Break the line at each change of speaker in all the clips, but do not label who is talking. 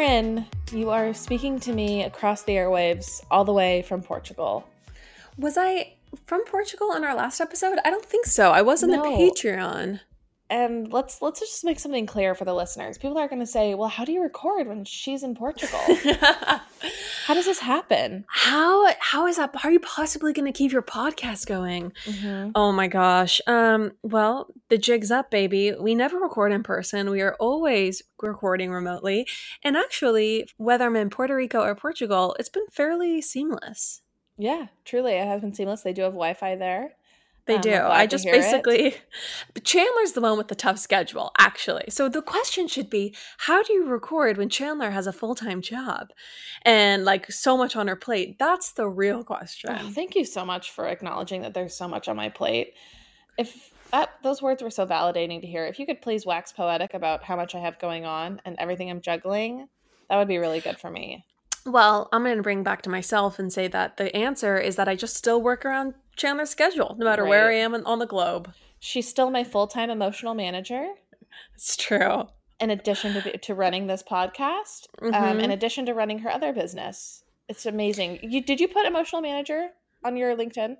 Lauren, you are speaking to me across the airwaves, all the way from Portugal.
Was I from Portugal in our last episode? I don't think so. I was on
No.
the Patreon.
And let's let's just make something clear for the listeners. People are going to say, "Well, how do you record when she's in Portugal? how does this happen?"
how how is that? How are you possibly going to keep your podcast going?
Mhm.
Oh my gosh. Um. Well, the jig's up, baby. We never record in person. We are always recording remotely. And actually, whether I'm in Puerto Rico or Portugal, it's been fairly seamless.
Yeah, truly, it has been seamless. They do have Wi-Fi there.
They
Um,
do. I just basically Chandler's the one with the tough schedule, actually. So the question should be, how do you record when Chandler has a full-time job and like so much on her plate? That's the real question.
Oh, thank you so much for acknowledging that there's so much on my plate. If that those words were so validating to hear, if you could please wax poetic about how much I have going on and everything I'm juggling, that would be really good for me.
Well, I'm going to bring back to myself and say that the answer is that I just still work around Chandler's schedule, no matter where I am on the globe.
She's still my full-time emotional manager.
It's true.
in addition to, to running this podcast, um,
Mhm.
in addition to running her other business. It's amazing. You did you put emotional manager on your LinkedIn?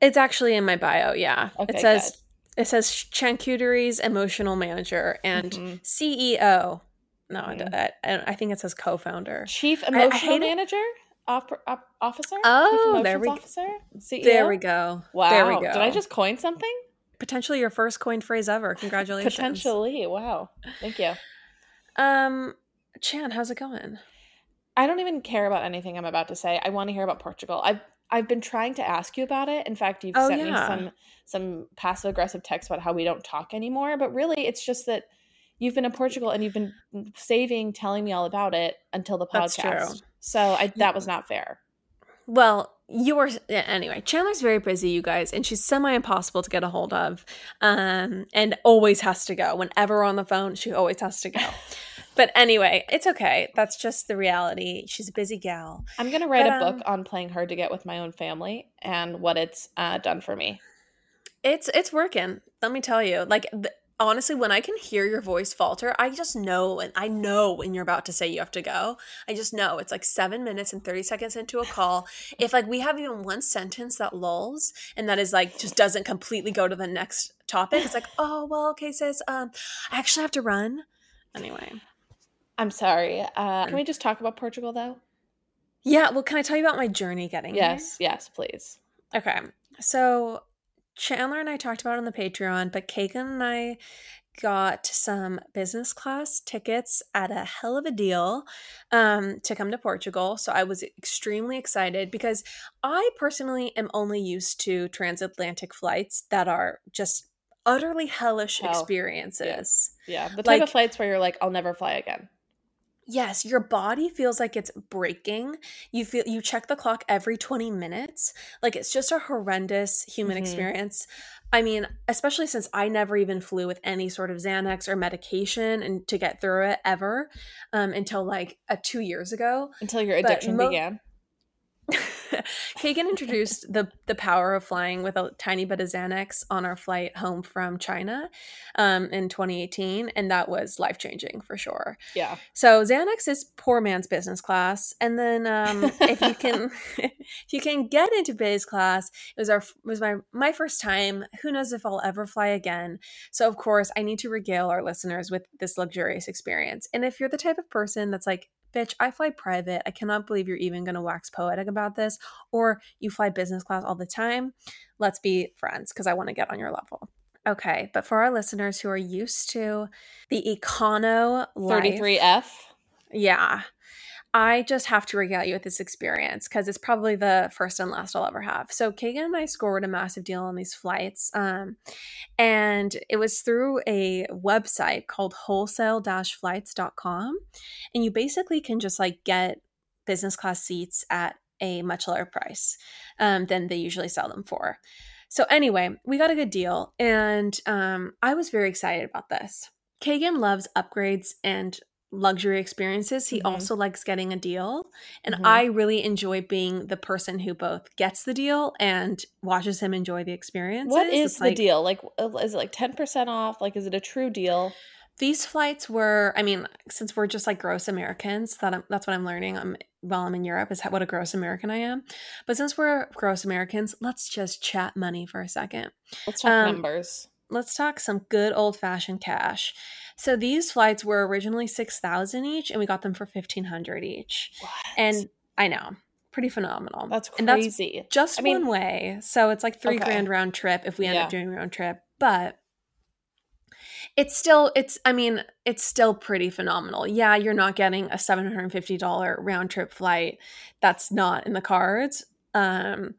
It's actually in my bio. Yeah,
Okay,
it says it says Charcuterie's emotional manager and
Mhm.
CEO. No, I
Mhm.
d- I, I, I think it says co-founder.
Chief
I
emotional
hate it.
Op- op- officer.
Oh, there we-
Emotions officer. CEO.
There we go.
Wow.
There we go.
Did I just coin something?
potentially your first coined phrase ever? Congratulations.
Potentially. Wow. Thank you.
Um, Chan, how's it going?
I don't even care about anything I'm about to say. I want to hear about Portugal. I've I've been trying to ask you about it. In fact, you've
Oh,
sent
yeah.
me some some passive aggressive texts about how we don't talk anymore. But really, it's just that you've been in Portugal and you've been saving telling me all about it until the
That's
podcast. So I, that was not fair.
Well, you were anyway. Chandler's very busy, you guys, and she's semi impossible to get a hold of, um, and always has to go. Whenever we're on the phone, she always has to go. but anyway, it's okay. That's just the reality. She's a busy gal.
I'm gonna write
But,
a
um,
book on playing hard to get with my own family and what it's uh, done for me.
It's it's working. Let me tell you. Like th- honestly, when I can hear your voice falter, I just know, and I know when you're about to say you have to go. I just know it's like seven minutes and thirty seconds into a call. if like we have even one sentence that lulls and that is like just doesn't completely go to the next topic, it's like, oh well, okay, sis. Um, I actually have to run. Anyway,
I'm sorry. Uh,
Mm.
can we just talk about Portugal though?
yeah. Well, can I tell you about my journey getting here?
Yes. Yes, please.
Okay. So Chandler and I talked about on the Patreon, but Kagan and I got some business class tickets at a hell of a deal um, to come to Portugal. So I was extremely excited because I personally am only used to transatlantic flights that are just utterly hellish
Hell.
experiences.
Yeah, the type
Like-
of flights where you're like, I'll never fly again.
Yes, your body feels like it's breaking. You feel you check the clock every 20 minutes. Like it's just a horrendous human
Mhm.
experience. I mean, especially since I never even flew with any sort of Xanax or medication and to get through it ever um, until like uh, two years ago.
Until your addiction
mo-
began.
Kagan introduced the the power of flying with a tiny bit of Xanax on our flight home from China um, in 2018, and that was life changing for sure.
Yeah.
So Xanax is poor man's business class, and then um, if you can, if you can get into biz class, it was our it was my my first time. Who knows if I'll ever fly again? So of course, I need to regale our listeners with this luxurious experience. And if you're the type of person that's like, "Bitch, I fly private. I cannot believe you're even going to wax poetic about this," or you fly business class all the time, let's be friends because I want to get on your level. Okay, but for our listeners who are used to the econo life,
33F.
yeah. I just have to regale you with this experience because it's probably the first and last I'll ever have. So Kagan and I scored a massive deal on these flights. Um, and it was through a website called wholesale-flights.com. And you basically can just like get business class seats at a much lower price um, than they usually sell them for. So anyway, we got a good deal, and um, I was very excited about this. Kagan loves upgrades and luxury experiences. He
Mhm.
also likes getting a deal, and
Mhm.
I really enjoy being the person who both gets the deal and watches him enjoy the experience.
What is the deal? Like, uh, is it like 10% off? Like, is it a true deal?
these flights were i mean since we're just like gross americans that I'm, that's what i'm learning i'm while i'm in europe is how, what a gross american i am but since we're gross americans let's just chat money for a second
let's talk um, numbers
let's talk some good old fashioned cash. So these flights were originally 6000 each and we got them for 1500 each. What? and i know pretty phenomenal.
That's crazy
and that's just I mean, one way. So it's like three okay. grand round trip if we end yeah. up doing round trip. But it's still it's i mean it's still pretty phenomenal. Yeah you're not getting a $750 round trip flight that's not in the cards. Um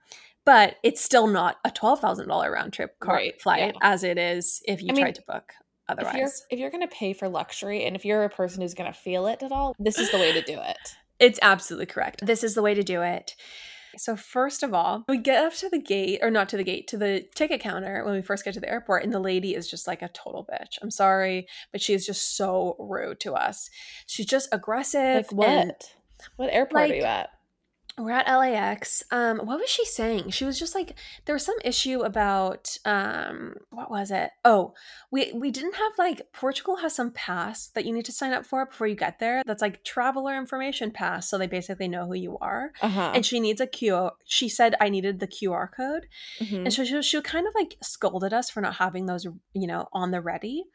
but it's still not a $12000 round trip car- right, flight yeah. as it is if you I tried mean, to book otherwise
if you're, if you're going to pay for luxury and if you're a person who's going to feel it at all this is the way to do it
it's absolutely correct this is the way to do it so first of all, we get up to the gate, or not to the gate, to the ticket counter when we first get to the airport, and the lady is just like a total bitch. I'm sorry, but she is just so rude to us. She's just aggressive.
Like what? What airport like, are you at?
We're at LAX. Um, what was she saying? She was just like there was some issue about um, what was it? Oh, we we didn't have like Portugal has some pass that you need to sign up for before you get there. That's like traveler information pass, so they basically know who you are. Uh-huh. And she needs a QR. She said I needed the QR code, mm-hmm. and so she she kind of like scolded us for not having those, you know, on the ready.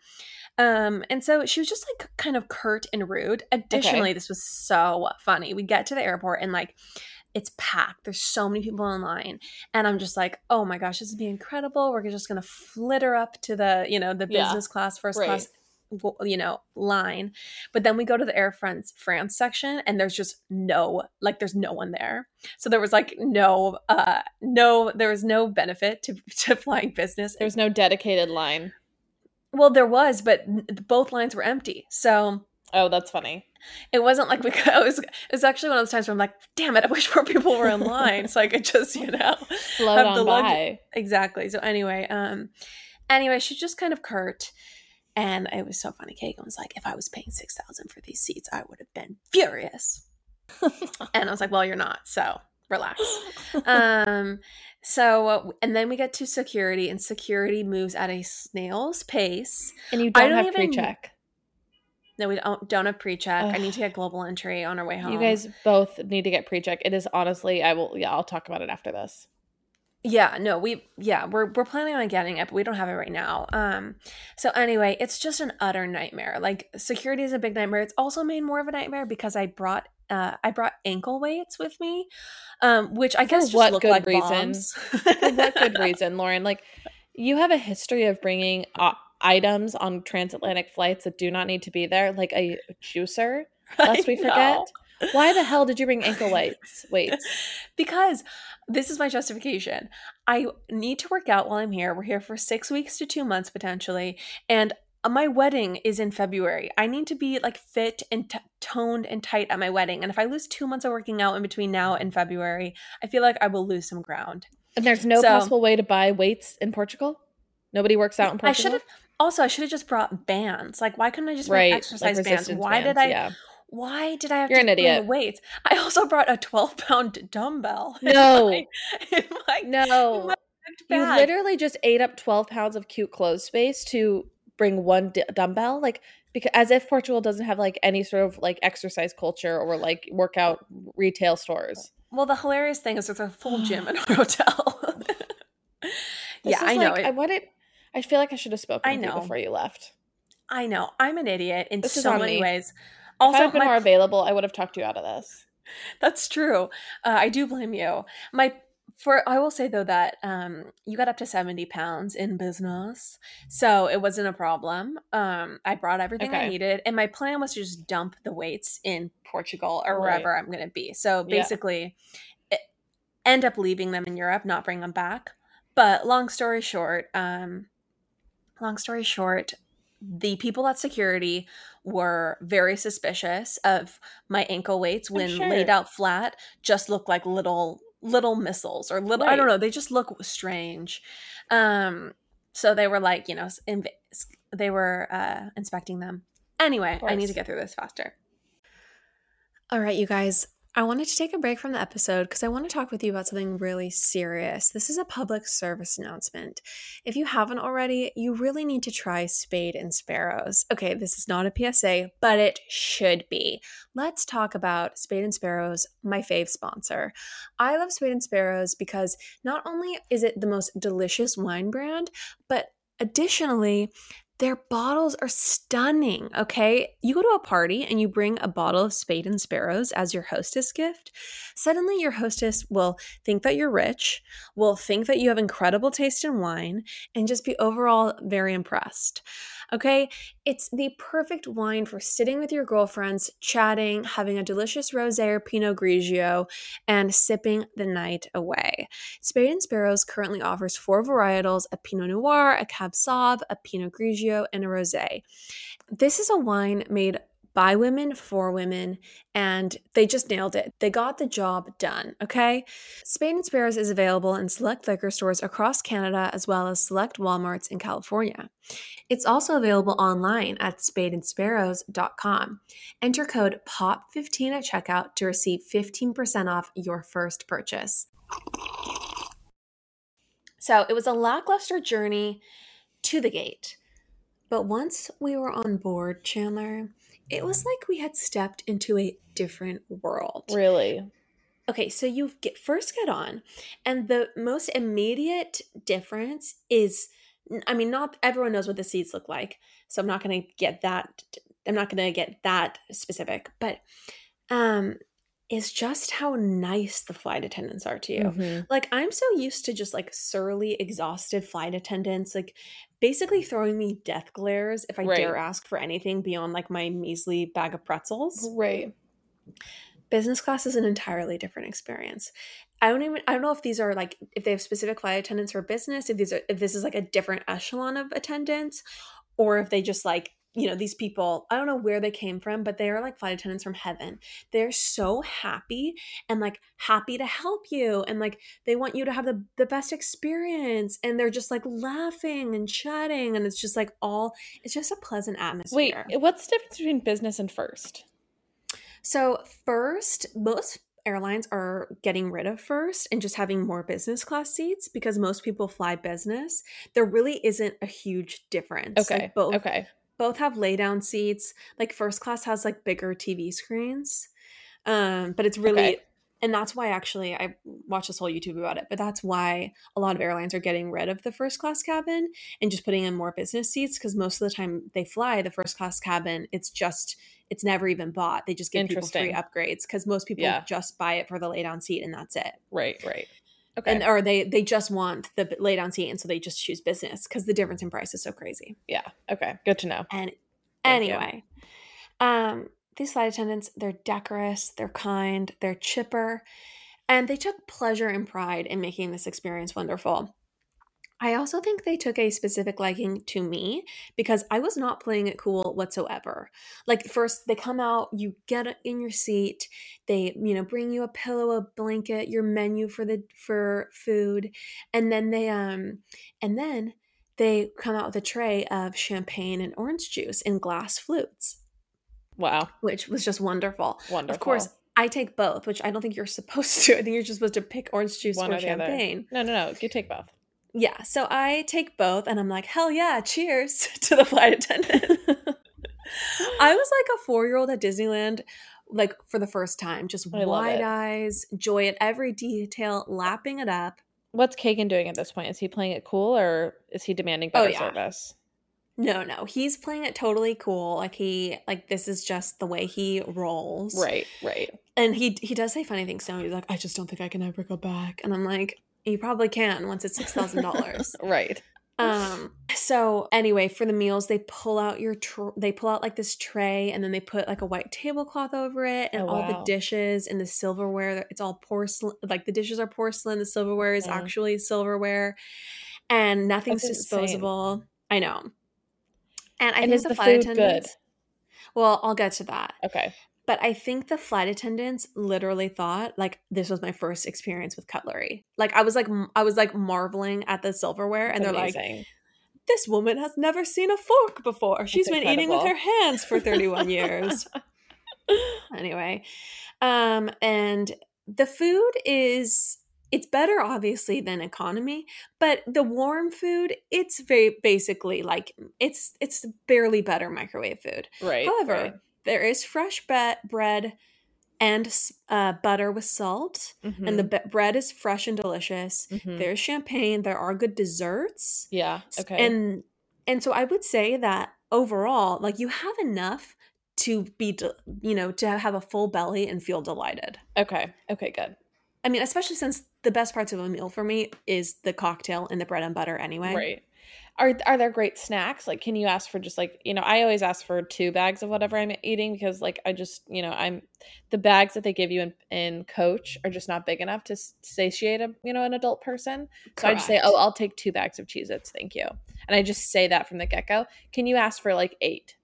Um, and so she was just like kind of curt and rude. Additionally, okay. this was so funny. We get to the airport and like it's packed. There's so many people online. And I'm just like, oh my gosh, this would be incredible. We're just gonna flitter up to the, you know, the business yeah, class, first right. class you know line but then we go to the air france france section and there's just no like there's no one there so there was like no uh no there was no benefit to to flying business
there's no dedicated line
well, there was, but both lines were empty. So
Oh, that's funny.
It wasn't like we could, it was it was actually one of those times where I'm like, damn it, I wish more people were in line so I could just, you know,
float on by.
Exactly. So anyway, um anyway, she's just kind of curt. And it was so funny. Kagan was like, if I was paying six thousand for these seats, I would have been furious. and I was like, well, you're not, so relax. um so, and then we get to security, and security moves at a snail's pace.
And you don't, don't have pre check.
No, we don't don't have pre check. I need to get global entry on our way home.
You guys both need to get pre check. It is honestly, I will. Yeah, I'll talk about it after this.
Yeah, no, we yeah, we're we're planning on getting it, but we don't have it right now. Um so anyway, it's just an utter nightmare. Like security is a big nightmare. It's also made more of a nightmare because I brought uh I brought ankle weights with me. Um which I guess For what look good like reason?
What good reason, Lauren? Like you have a history of bringing uh, items on transatlantic flights that do not need to be there, like a juicer, lest we forget. Why the hell did you bring ankle weights? Weights?
because this is my justification. I need to work out while I'm here. We're here for six weeks to two months potentially, and uh, my wedding is in February. I need to be like fit and t- toned and tight at my wedding. And if I lose two months of working out in between now and February, I feel like I will lose some ground.
And there's no so, possible way to buy weights in Portugal. Nobody works out in Portugal.
I should have. Also, I should have just brought bands. Like, why couldn't I just right, exercise like bands? Why bands, did I? Yeah why did I have
You're
to
an idiot.
weights? I also brought a 12 pound dumbbell.
No. In my, in my, no. In you literally just ate up 12 pounds of cute clothes space to bring one d- dumbbell. Like, because as if Portugal doesn't have like any sort of like exercise culture or like workout retail stores.
Well, the hilarious thing is there's a full gym in our hotel. yeah, I know.
Like, I wanted. I feel like I should have spoken I know. before you left.
I know. I'm an idiot in this so many me. ways.
Also, if I had been my, more available, I would have talked you out of this.
That's true. Uh, I do blame you. My for I will say though that um, you got up to seventy pounds in business, so it wasn't a problem. Um, I brought everything okay. I needed, and my plan was to just dump the weights in Portugal or wherever I'm going to be. So basically, yeah. it, end up leaving them in Europe, not bring them back. But long story short, um, long story short, the people at security were very suspicious of my ankle weights when sure. laid out flat just look like little little missiles or little right. i don't know they just look strange. Um so they were like you know inv- they were uh inspecting them. Anyway i need to get through this faster. All right you guys I wanted to take a break from the episode because I want to talk with you about something really serious. This is a public service announcement. If you haven't already, you really need to try Spade and Sparrows. Okay, this is not a PSA, but it should be. Let's talk about Spade and Sparrows, my fave sponsor. I love Spade and Sparrows because not only is it the most delicious wine brand, but additionally, their bottles are stunning, okay? You go to a party and you bring a bottle of Spade and Sparrows as your hostess gift. Suddenly, your hostess will think that you're rich, will think that you have incredible taste in wine, and just be overall very impressed. Okay, it's the perfect wine for sitting with your girlfriends, chatting, having a delicious rosé or Pinot Grigio, and sipping the night away. Spade and Sparrows currently offers four varietals: a Pinot Noir, a Cab Sauv, a Pinot Grigio, and a rosé. This is a wine made by women for women and they just nailed it. They got the job done, okay? Spade and Sparrows is available in select liquor stores across Canada as well as select Walmarts in California. It's also available online at spadeandsparrows.com. Enter code POP15 at checkout to receive 15% off your first purchase. So, it was a lackluster journey to the gate. But once we were on board, Chandler, it was like we had stepped into a different world.
Really?
Okay, so you get first get on, and the most immediate difference is I mean, not everyone knows what the seats look like, so I'm not going to get that I'm not going to get that specific, but um is just how nice the flight attendants are to you.
Mhm.
Like I'm so used to just like surly, exhausted flight attendants like basically throwing me death glares if I
Right.
dare ask for anything beyond like my measly bag of pretzels.
Right.
Business class is an entirely different experience. I don't even I don't know if these are like if they have specific flight attendants for business, if these are if this is like a different echelon of attendants, or if they just like you know these people i don't know where they came from but they are like flight attendants from heaven they're so happy and like happy to help you and like they want you to have the, the best experience and they're just like laughing and chatting and it's just like all it's just a pleasant atmosphere.
Wait, what's the difference between business and first?
So, first, most airlines are getting rid of first and just having more business class seats because most people fly business. There really isn't a huge difference.
Okay.
Like both
Okay.
Both have lay down seats. Like first class has like bigger TV screens. Um, but it's really
Okay.
and that's why actually I watched this whole YouTube about it, but that's why a lot of airlines are getting rid of the first class cabin and just putting in more business seats because most of the time they fly the first class cabin, it's just it's never even bought. They just give people free upgrades because most people
Yeah.
just buy it for the lay down seat and that's it.
Right. Right. Okay.
And or they they just want the lay down seat and so they just choose business because the difference in price is so crazy.
yeah. Okay. Good to know.
And
Thank you.
anyway, um, these flight attendants, they're decorous, they're kind, they're chipper, and they took pleasure and pride in making this experience wonderful. I also think they took a specific liking to me because I was not playing it cool whatsoever. Like first they come out, you get in your seat, they, you know, bring you a pillow, a blanket, your menu for the for food, and then they um and then they come out with a tray of champagne and orange juice in glass flutes,
Wow.
which was just wonderful.
Wonderful.
Of course, I take both, which I don't think you're supposed to. I think you're just supposed to pick orange juice
One
or
or
champagne.
No, no, no. You take both.
Yeah, so I take both and I'm like, hell yeah, cheers to the flight attendant. I was like a four year old at Disneyland, like for the first time, just
I
wide eyes, joy at every detail, lapping it up.
What's Kagan doing at this point? Is he playing it cool or is he demanding
Oh,
better
yeah.
service?
No, no, he's playing it totally cool. Like he, like this is just the way he rolls.
Right. Right.
And he he does say funny things. So he's like, I just don't think I can ever go back. And I'm like, you probably can once it's six thousand dollars.
right.
Um. So anyway, for the meals, they pull out your tr- they pull out like this tray, and then they put like a white tablecloth over it, and
Oh,
all the dishes and the silverware. It's all porcelain. Like the dishes are porcelain. The silverware is
Mm.
actually silverware, and nothing's
That's insane.
disposable. I know. And I
and
think the,
the
flight attendants. Well, I'll get to that.
Okay.
But I think the flight attendants literally thought like this was my first experience with cutlery. Like I was like I was like marveling at the silverware, and they're like, this woman has never seen a fork before. She's been eating with her hands for 31 years. anyway, um, and the food is it's better obviously than economy but the warm food it's very basically like it's it's barely better microwave food
Right.
however
right.
There is fresh be- bread and uh, butter with salt and the be- bread is fresh and delicious
Mhm.
there's champagne there are good desserts
yeah. Okay.
and and so i would say that overall like you have enough to be de- you know to have a full belly and feel delighted
okay. Okay. Good.
I mean, especially since the best parts of a meal for me is the cocktail and the bread and butter anyway.
Right. Are are there great snacks? Like, can you ask for just like you know? I always ask for two bags of whatever I'm eating because like I just you know I'm the bags that they give you in, in Coach are just not big enough to satiate a you know an adult person. So I just say, oh, I'll take two bags of Cheez-Its, thank you, and I just say that from the get go. Can you ask for like eight?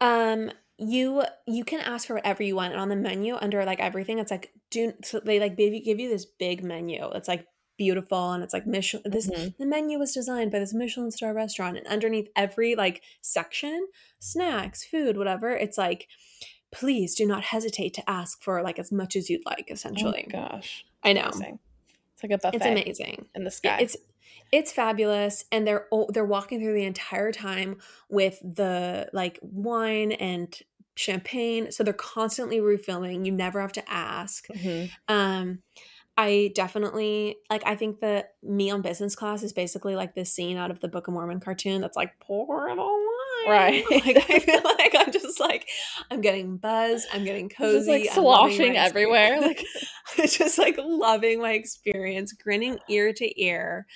Um, you you can ask for whatever you want, and on the menu under like everything, it's like do so they like give you, give you this big menu. It's like beautiful, and it's like Michelin. This
Mhm.
the menu was designed by this Michelin star restaurant, and underneath every like section, snacks, food, whatever, it's like. Please do not hesitate to ask for like as much as you'd like. Essentially,
Oh, gosh,
I know
amazing. It's like a buffet
it's amazing.
in the sky.
It's it's fabulous, and they're they're walking through the entire time with the like wine and champagne, so they're constantly refilling. You never have to ask.
Mhm.
Um, I definitely like. I think that me on business class is basically like this scene out of the Book of Mormon cartoon. That's like pour the wine,
Right.
Like I feel like I'm just like I'm getting buzzed. I'm getting cozy.
just like sloshing everywhere. Like
just like loving my experience, grinning ear to ear.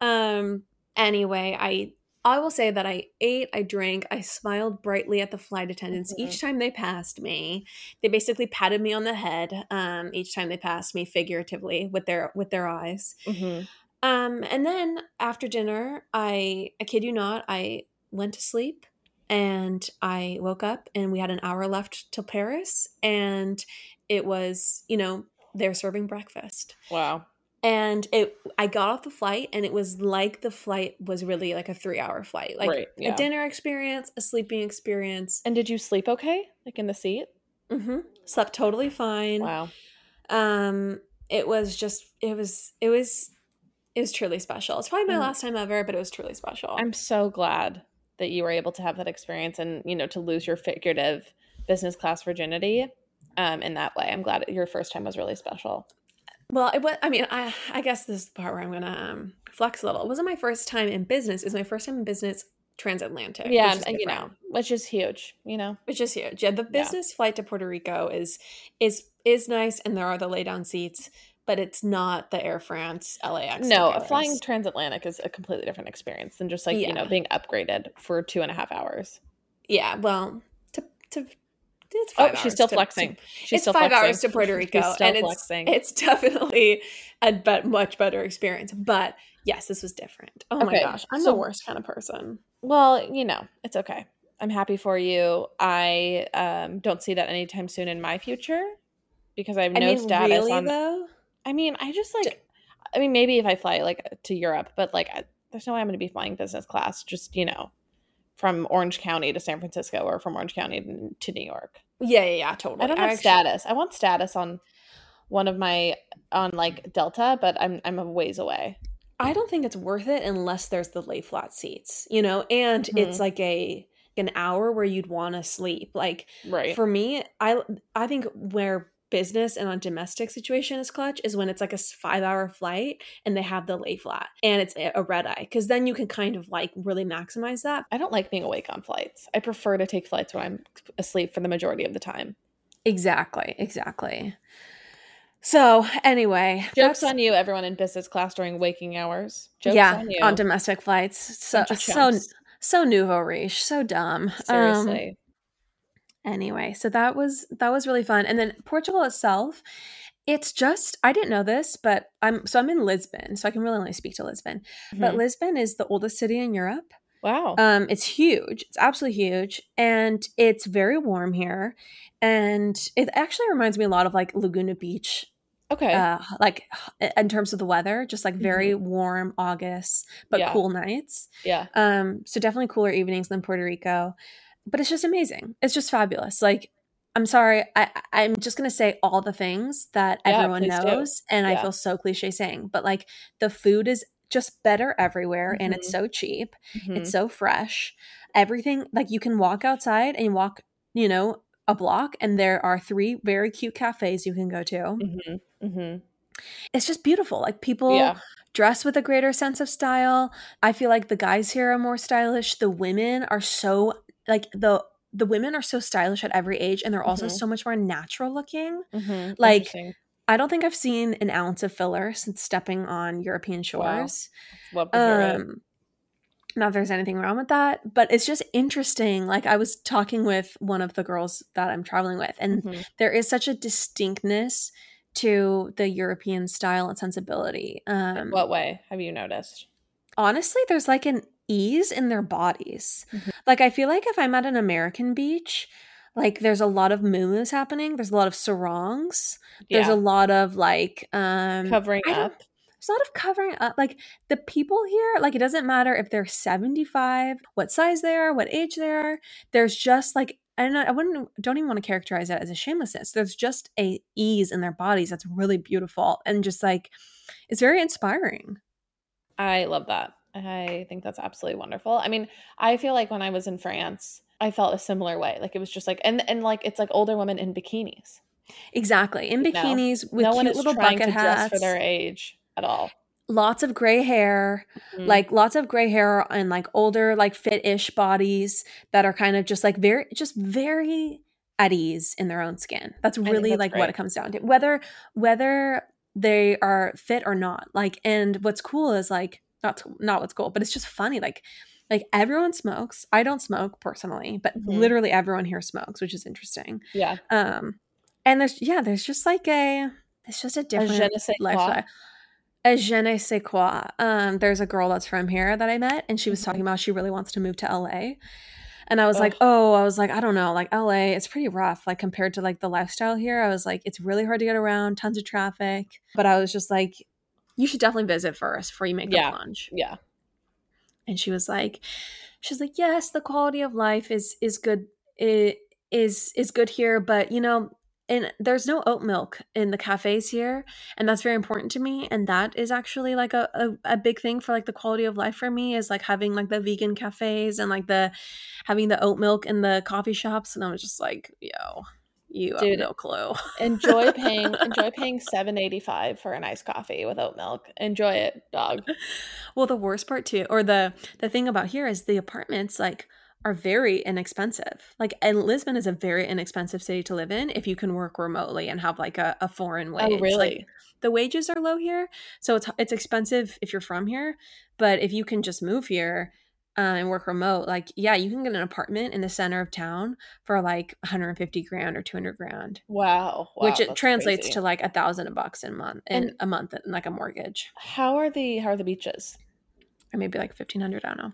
Um anyway, I I will say that I ate, I drank, I smiled brightly at the flight attendants
Mhm.
each time they passed me. They basically patted me on the head um each time they passed me figuratively with their with their eyes.
Mhm.
Um and then after dinner, I I kid you not, I went to sleep and I woke up and we had an hour left till Paris and it was, you know, they're serving breakfast.
wow.
And it I got off the flight and it was like the flight was really like a 3-hour flight. Like
Right, yeah.
a dinner experience, a sleeping experience.
And did you sleep okay? Like in the seat?
mm-hmm Slept totally fine.
Wow.
Um it was just it was it was it was truly special. It's probably my
Mm.
last time ever, but it was truly special.
I'm so glad that you were able to have that experience and, you know, to lose your figurative business class virginity um, in that way. I'm glad your first time was really special.
Well, it was. I mean, I I guess this is the part where I'm gonna um, flex a little. It wasn't my first time in business. It was my first time in business transatlantic.
yeah, and, you know, which is huge, you know.
which is huge. Yeah, the
Yeah.
business flight to Puerto Rico is is is nice, and there are the lay down seats, but it's not the Air France LAX.
No, flying transatlantic is a completely different experience than just like, you know, being upgraded for two and a half hours.
Yeah, well, to to it's
Oh,
five
she's still
to-
flexing.
to-
She's
it's
still
five
flexing.
hours to Puerto Rico, and it's
flexing.
it's definitely a bet much better experience. But yes, this was different. Oh my gosh, I'm
so-
the worst kind of person.
Well, you know, it's okay. I'm happy for you. I um, don't see that anytime soon in my future because I have
I
no
mean,
status
really
on.
though.
I mean, I just like. I mean, maybe if I fly like to Europe, but like, I, there's no way I'm going to be flying business class. Just you know, from Orange County to San Francisco or from Orange County to, New York.
Yeah, yeah, yeah, totally.
I don't have
actually-
status. I want status on one of my on like Delta, but I'm I'm a ways away.
I don't think it's worth it unless there's the lay flat seats, you know, and
Mm-hmm.
it's like a an hour where you'd want to sleep. Like
Right.
for me, I I think where business and on domestic situation is clutch is when it's like a five hour flight and they have the lay flat and it's a a red eye because then you can kind of like really maximize that.
I don't like being awake on flights. I prefer to take flights when I'm asleep for the majority of the time.
Exactly, exactly. So anyway,
Jokes on you, everyone in business class during waking hours. Jokes
yeah
on you.
on domestic flights. So so so nouveau riche, so dumb. Um,
Seriously.
Anyway so that was that was really fun and then portugal itself it's just i didn't know this but i'm so i'm in lisbon so i can really only speak to lisbon but
Mhm.
lisbon is the oldest city in europe
wow.
um it's huge it's absolutely huge and it's very warm here and it actually reminds me a lot of like laguna beach
okay.
uh like in terms of the weather just like very warm august but
Yeah.
cool nights
yeah.
um, so definitely cooler evenings than Puerto Rico. But it's just amazing. It's just fabulous. Like I'm sorry. I I'm just gonna say all the things that
Yeah,
everyone
please do.
knows, and I feel so cliche saying, but like the food is just better everywhere, and it's
Mhm.
so cheap.
Mhm.
It's so fresh. Everything like you can walk outside and walk, you know, a block, and there are three very cute cafes you can go to.
Mhm. Mhm.
It's just beautiful. Like people
Yeah.
dress with a greater sense of style. I feel like the guys here are more stylish. The women are so like the the women are so stylish at every age and they're also
Mhm.
so much more natural looking.
Mhm.
Like I don't think I've seen an ounce of filler since stepping on European
Wow.
shores.
Love to hear it.
Um not there's anything wrong with that, but it's just interesting. Like I was talking with one of the girls that I'm traveling with and
Mhm.
there is such a distinctness to the European style and sensibility.
In
Um
what way have you noticed?
honestly, there's like an ease in their bodies.
Mhm.
Like I feel like if I'm at an American beach, like there's a lot of moo happening. There's a lot of sarongs. There's
Yeah.
a lot of like um
Covering up.
there's a lot of covering up. Like the people here, like it doesn't matter if they're 75, what size they are, what age they are. There's just like and I I wouldn't don't even want to characterize that as a shamelessness. There's just a ease in their bodies that's really beautiful and just like it's very inspiring.
I love that. I think that's absolutely wonderful. I mean, I feel like when I was in France, I felt a similar way. Like it was just like and and like it's like older women in bikinis.
Exactly. In
You know?
bikinis with
no
cute little bucket
dress for their age at all.
Lots of gray hair,
Mhm.
like lots of gray hair and like older, like fit-ish bodies that are kind of just like very just very at ease in their own skin. That's really
that's
like what it comes down to. Whether whether they are fit or not. Like and what's cool is like not not what's cool, but it's just funny like like everyone smokes. I don't smoke personally, but
Mhm.
literally everyone here smokes, which is interesting.
yeah.
Um, and there's yeah, there's just like a it's just a
A
different
je ne sais quoi.
lifestyle. A je ne sais quoi. Um, there's a girl that's from here that I met, and she was
Mhm.
talking about she really wants to move to LA. And I was like, oh, I was like, I don't know, like LA, it's pretty rough, like compared to like the lifestyle here. I was like, it's really hard to get around, tons of traffic. But I was just like, you should definitely visit first before you make
Yeah.
the plunge
Yeah.
and she was like she's like yes the quality of life is is good it is is good here but you know and there's no oat milk in the cafes here and that's very important to me and that is actually like a, a, a big thing for like the quality of life for me is like having like the vegan cafes and like the having the oat milk in the coffee shops and i was just like yo you
Dude,
have no clue
Enjoy paying enjoy paying seven eighty five for an iced coffee with oat milk. Enjoy it, dog.
Well, the worst part too, or the the thing about here is the apartments like are very inexpensive. Like, and Lisbon is a very inexpensive city to live in if you can work remotely and have like a, a foreign oh, wage.
Oh,
Like,
really?
the wages are low here, so it's it's expensive if you're from here. But if you can just move here uh, and work remote, like yeah, you can get an apartment in the center of town for like 150 grand or 200 grand,
Wow. wow
which it translates
crazy.
to like a thousand bucks in month in
And-
a month in like a mortgage.
How are the how are the beaches?
or maybe like 1500 i don't know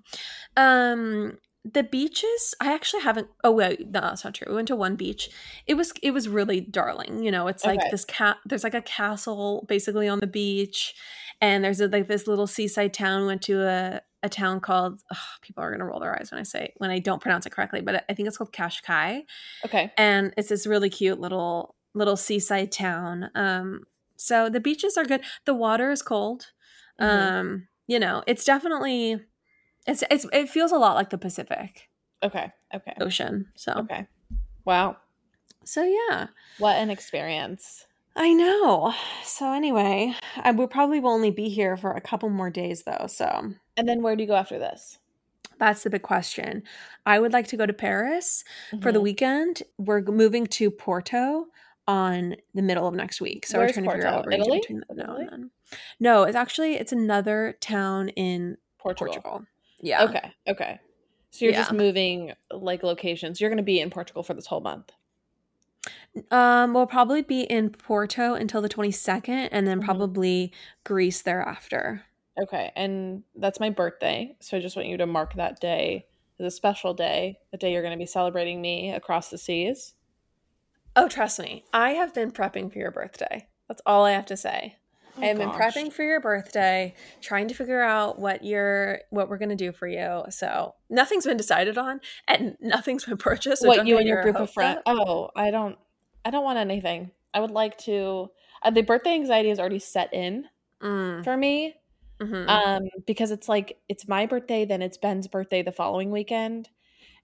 um the beaches i actually haven't oh wait no that's not true we went to one beach it was it was really darling you know it's like
Okay.
this cat there's like a castle basically on the beach and there's a, like this little seaside town we went to a a town called ugh, people are gonna roll their eyes when i say when i don't pronounce it correctly but i think it's called Cascais
Okay.
and it's this really cute little little seaside town um so the beaches are good the water is cold
Mhm.
um you know it's definitely it's it's it feels a lot like the pacific
Okay. Okay.
ocean so
Okay. Wow.
so yeah
What an experience.
I know so anyway i will probably will only be here for a couple more days though so
And then where do you go after this?
that's the big question i would like to go to paris for the
Mhm.
weekend we're moving to porto on the middle of next week so
Where's
we're trying to figure out what we're
Italy?
between the, no,
Italy?
and then. no it's actually it's another town in
Portugal.
portugal yeah
Okay. Okay. So you're just moving like locations. You're going to be in Portugal for this whole month.
Um, we'll probably be in Porto until the 22nd and then
Mhm.
probably Greece thereafter.
Okay. And that's my birthday. So I just want you to mark that day as a special day, the day you're going to be celebrating me across the seas.
Oh, trust me. I have been prepping for your birthday. That's all I have to say. I have been
gosh.
prepping for your birthday, trying to figure out what you're what we're gonna do for you. So nothing's been decided on, and nothing's been purchased. so
what you and your group of friends? Oh, I don't. I don't want anything. I would like to. Uh, the birthday anxiety is already set in
Mm,
for me.
mhm.
um because it's like it's my birthday then it's ben's birthday the following weekend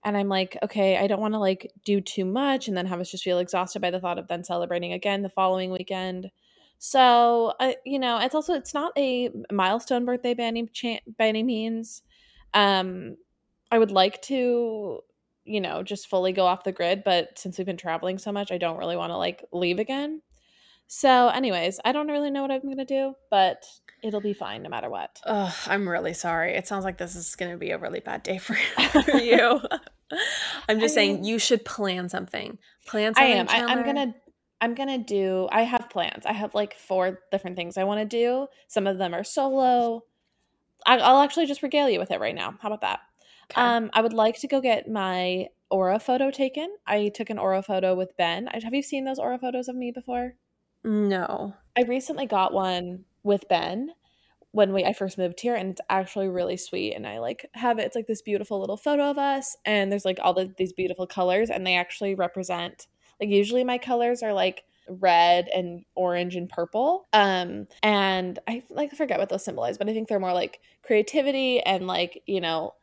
and i'm like okay i don't want to like do too much and then have us just feel exhausted by the thought of then celebrating again the following weekend so uh, you know it's also it's not a milestone birthday by any cha- by any means um i would like to you know just fully go off the grid but since we've been traveling so much i don't really want to like leave again so anyways i don't really know what i'm gonna do but it'll be fine no matter what
Ugh, I'm really sorry. It sounds like this is going to be a really bad day for, for you. I'm just
I
saying
mean-
you should plan something. Plan
I
something.
am. I, I'm gonna. I'm gonna do. I have plans. I have like four different things I want to do. Some of them are solo. I, I'll actually just regale you with it right now. How about that?
Okay.
Um, I would like to go get my aura photo taken. I took an aura photo with Ben. I- Have you seen those aura photos of me before?
no.
I recently got one with Ben when we I first moved here, and it's actually really sweet. And I like have it. It's like this beautiful little photo of us, and there's like all the, these beautiful colors, and they actually represent like usually my colors are like red and orange and purple. Um, and I like forget what those symbolize, but I think they're more like creativity and like you know,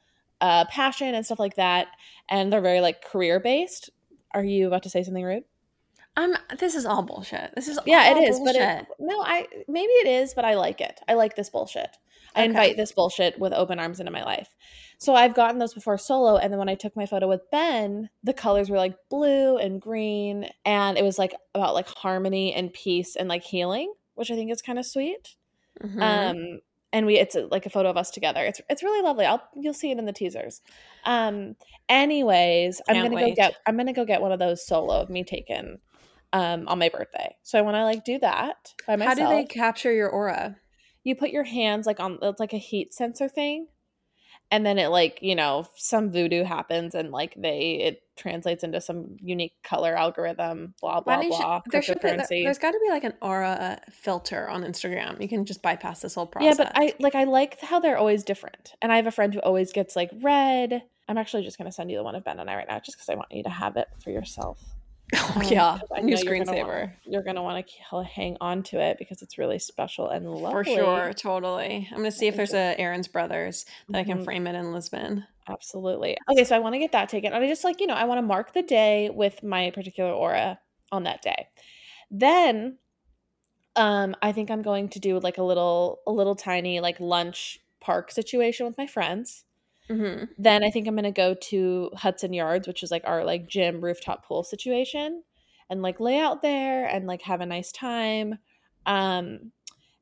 uh, passion and stuff like that. And they're very like career based. Are you about to say something rude?
I'm. This is all bullshit. This is
Yeah,
all
it is,
bullshit.
but it, no, I maybe it is, but I like it. I like this bullshit. I
Okay.
invite this bullshit with open arms into my life. So I've gotten those before solo, and then when I took my photo with Ben, the colors were like blue and green, and it was like about like harmony and peace and like healing, which I think is kind of sweet.
Mhm.
Um, and we it's like a photo of us together. It's it's really lovely. I'll you'll see it in the teasers. Um, anyways, I'm gonna go get I'm gonna go get one of those solo of me taken um on my birthday. So I want to like do that by myself.
How do they capture your aura?
You put your hands like on it's like a heat sensor thing. And then it like, you know, some voodoo happens and like they it translates into some unique color algorithm, blah
Why
blah blah.
there should be,
there,
has got to be like an aura uh, filter on Instagram. You can just bypass this whole process Yeah,
but I like I like how they're always different. And I have a friend who always gets like red. I'm actually just gonna send you the one of Ben and I right now, just because I want you to have it for yourself.
Oh
Um,
yeah,
'cause
new
know you're gonna
screensaver
You're gonna want to hang on to it because it's really special and lovely.
for sure. Totally. I'm gonna see if there's a Aaron's Brothers that I can
Mhm.
frame it in Lisbon.
Absolutely. Okay, so I want to get that taken. And I just like, you know, I want to mark the day with my particular aura on that day. Then um I think I'm going to do like a little a little tiny like lunch park situation with my friends.
Mm-hmm.
Then I think I'm gonna go to Hudson Yards, which is like our like gym rooftop pool situation, and like lay out there and like have a nice time. Um,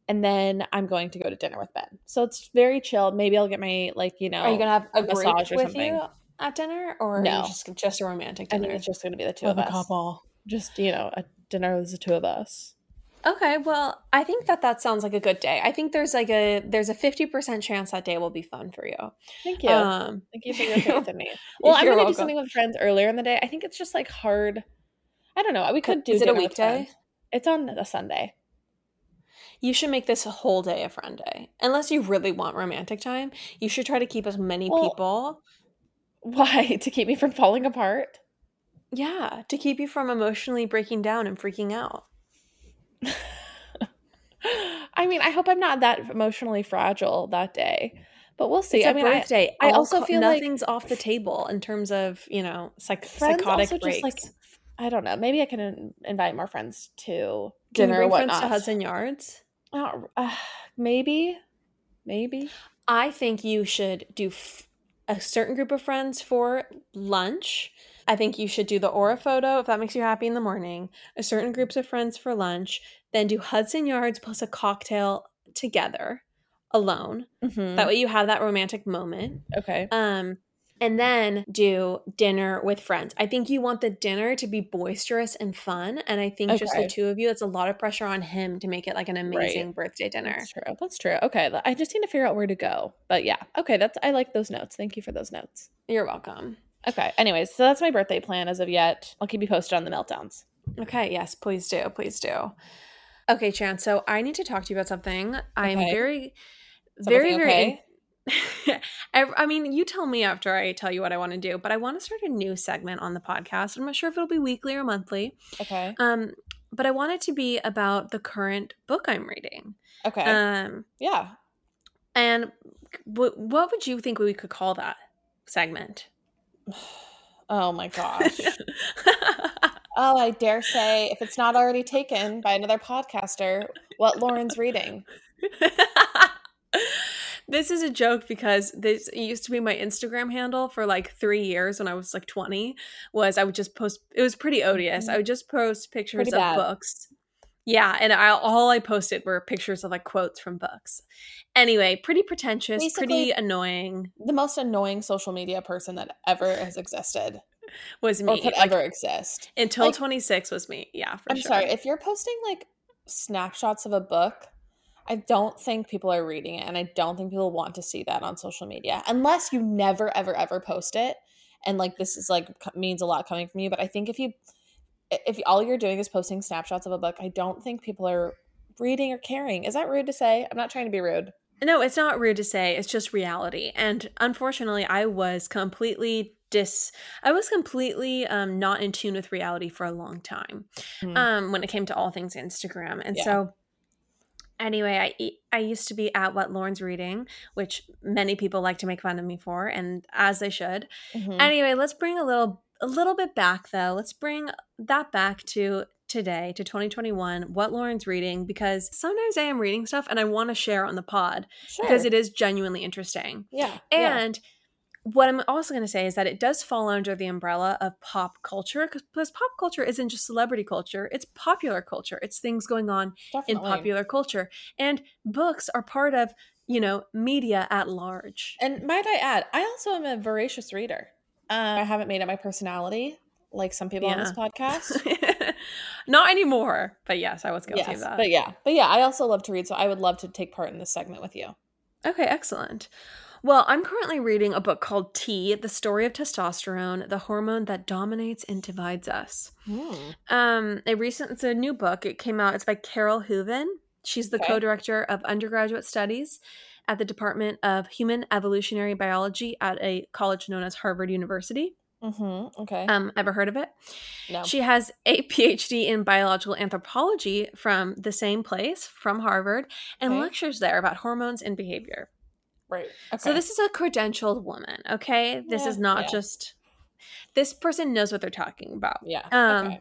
and then I'm going to go to dinner with Ben. So it's very chill. Maybe I'll get my like you know.
Are you gonna have a group
massage or
with
something.
you at dinner, or
No.
are you just just a romantic
I
dinner?
think it's just gonna be the two
with
of
a
us.
couple.
Just you know, a dinner with the two of us.
Okay, well, I think that that sounds like a good day. I think there's like a there's a fifty percent chance that day will be fun for you.
Thank you.
Um,
Thank you for your faith in me. Well, I'm gonna do something with friends earlier in the day. I think it's just like hard. I don't know. We could do.
Is it a weekday?
It's on a Sunday.
You should make this a whole day a friend day. Unless you really want romantic time, you should try to keep as many
Well-
people.
Why? To keep me from falling apart?
Yeah, to keep you from emotionally breaking down and freaking out.
I mean, I hope I'm not that emotionally fragile that day, but we'll see. I mean, I,
birthday.
I
All
also
co-
feel like
nothing's off the table in terms of you know psych- psychotic
also
breaks.
just like I don't know. Maybe I can in- invite more friends to
Can
dinner
bring friends to Hudson Yards?
Uh, maybe, maybe.
I think you should do f- a certain group of friends for lunch. I think you should do the aura photo if that makes you happy in the morning. A certain groups of friends for lunch. Then do Hudson Yards plus a cocktail together, alone.
Mhm.
That way you have that romantic moment.
okay.
Um, and then do dinner with friends. I think you want the dinner to be boisterous and fun. And I think just the two of you, it's a lot of pressure on him to make it like an amazing birthday dinner.
That's true. That's true. Okay, I just need to figure out where to go. But yeah, okay. That's I like those notes. Thank you for those notes.
You're welcome.
Okay. Anyways, so that's my birthday plan as of yet. I'll keep you posted on the meltdowns.
Okay, yes, please do. Please do. Okay, Chan. So I need to talk to you about something. I'm very, very, very.
okay?
I, I mean, you tell me after I tell you what I want to do, but I want to start a new segment on the podcast. I'm not sure if it'll be weekly or monthly.
Okay.
Um, but I want it to be about the current book I'm reading.
Okay.
Um,
yeah.
and w- what would you think we could call that segment?
Oh my gosh. oh, I dare say, if it's not already taken by another podcaster, what Lauren's reading.
this is a joke because this used to be my Instagram handle for like three years when I was like 20. Was I would just post, it was pretty odious. I mm-hmm. would just post pictures of books. Yeah, and I, all I posted were pictures of like quotes from books. Anyway, pretty pretentious, pretty annoying
The most annoying social media person that ever has existed
was me.
or could
Like,
ever exist.
until
like-
26 was me. Yeah, for
I'm
sure.
sorry, if you're posting like snapshots of a book, I don't think people are reading it and I don't think people want to see that on social media unless you never ever ever post it and like this is like means a lot coming from you, but I think if you if all you're doing is posting snapshots of a book, I don't think people are reading or caring. Is that rude to say? I'm not trying to be rude.
No, it's not rude to say. It's just reality. And unfortunately, I was completely dis I was completely um not in tune with reality for a long time.
Hmm.
Um when it came to all things Instagram. And
Yeah.
so anyway, I I used to be at what Lauren's reading, which many people like to make fun of me for and as they should.
Mhm.
Anyway, let's bring a little a little bit back though. Let's bring that back to today to 2021 what Lauren's reading because sometimes I am reading stuff and I want to share on the pod
sure.
because it is genuinely interesting.
yeah. yeah.
And what I'm also going to say is that it does fall under the umbrella of pop culture because pop culture isn't just celebrity culture, it's popular culture. It's things going on in popular culture. And books are part of, you know, media at large.
And might I add, I also am a voracious reader. Uh, I haven't made it my personality like some people on this podcast.
Not anymore, but yes, I was guilty
yes,
of that.
but yeah, but yeah, I also love to read, so I would love to take part in this segment with you.
Okay, excellent. Well, I'm currently reading a book called T, The Story of Testosterone, the hormone that dominates and divides us. Um, a recent it's a new book. It came out. It's by Carole Hooven. She's the
Okay.
co-director of undergraduate studies at the Department of Human Evolutionary Biology at a college known as Harvard University.
Mm-hmm. Okay.
Um, ever heard of it?
no.
She has a PhD in biological anthropology from the same place, from Harvard, and
Okay.
lectures there about hormones and behavior.
right. Okay.
So this is a credentialed woman, okay? This
Yeah,
is not
yeah.
just this person knows what they're talking about.
yeah.
um,
okay.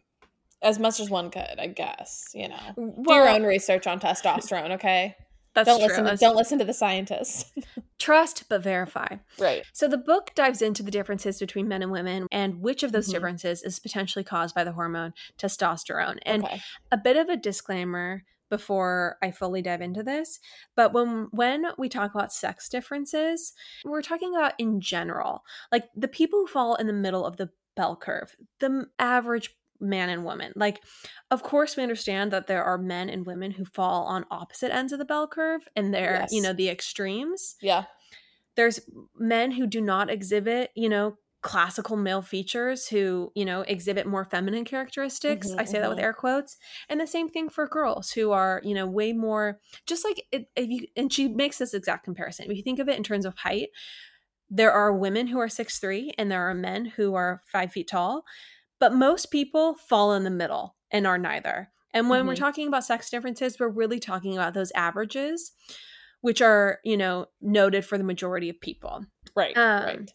As much as one could, I guess. You know, do your own research on testosterone. Okay.
That's
don't
true.
listen. To,
That's-
don't listen to the scientists.
Trust but verify.
right.
So the book dives into the differences between men and women and which of those
Mhm.
differences is potentially caused by the hormone testosterone. And
okay.
a bit of a disclaimer before I fully dive into this, but when when we talk about sex differences, we're talking about in general, like the people who fall in the middle of the bell curve, the average man and woman. Like of course we understand that there are men and women who fall on opposite ends of the bell curve and they're, you know, the extremes
Yeah.
there's men who do not exhibit you know classical male features who you know exhibit more feminine characteristics
Mhm,
i say that with
mhm.
air quotes and the same thing for girls who are you know way more just like it, if you and she makes this exact comparison if you think of it in terms of height there are women who are six three and there are men who are five feet tall but most people fall in the middle and are neither and when we're
Mhm.
talking about sex differences we're really talking about those averages which are you know noted for the majority of people
Right.
Um,
right.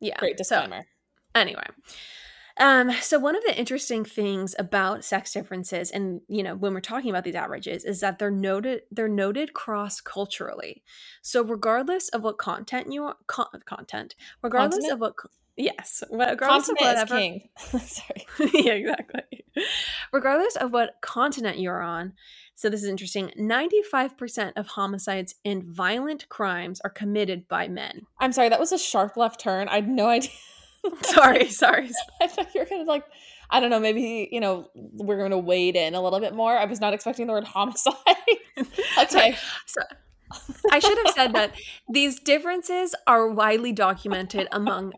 yeah
Great
so
disclaimer.
anyway um so one of the interesting things about sex differences and you know when we're talking about these averages is that they're noted they're noted cross culturally so regardless of what content you want con- content regardless
Continent?
of what yes regardless of
Continent is
whatever
king. Sorry.
yeah, exactly. Regardless of what continent you're on, so this is interesting 95% of homicides and violent crimes are committed by men.
I'm sorry. That was a sharp left turn. I had no idea.
Sorry, sorry.
I thought you were gonna like, I don't know, maybe you know we're gonna wade in a little bit more. I was not expecting the word homicide. okay,
So, I should have said that these differences are widely documented among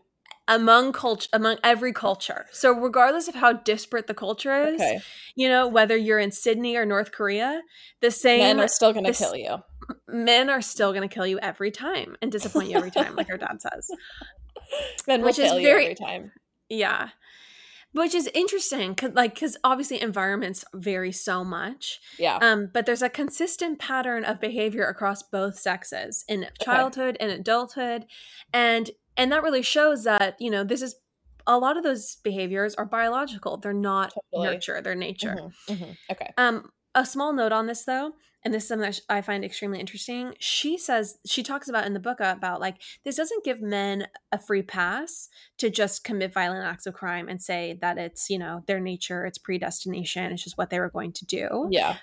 among culture among every culture. So regardless of how disparate the culture is,
Okay.
you know, whether you're in Sydney or North Korea, the same
Men are still going to kill you.
men are still going to kill you every time and disappoint you every time, like our dad says.
Men will
which is
kill you
very-
every time.
Yeah. Which is interesting, cause, like, because obviously environments vary so much.
Yeah.
Um, but there's a consistent pattern of behavior across both sexes in childhood and adulthood, and and that really shows that you know this is a lot of those behaviors are biological. They're not
Totally.
nurture. They're nature.
Mhm, mhm. Okay.
Um, a small note on this though, and this is something that I find extremely interesting. She says she talks about in the book about like this doesn't give men a free pass to just commit violent acts of crime and say that it's you know their nature, it's predestination, it's just what they were going to do
Yeah.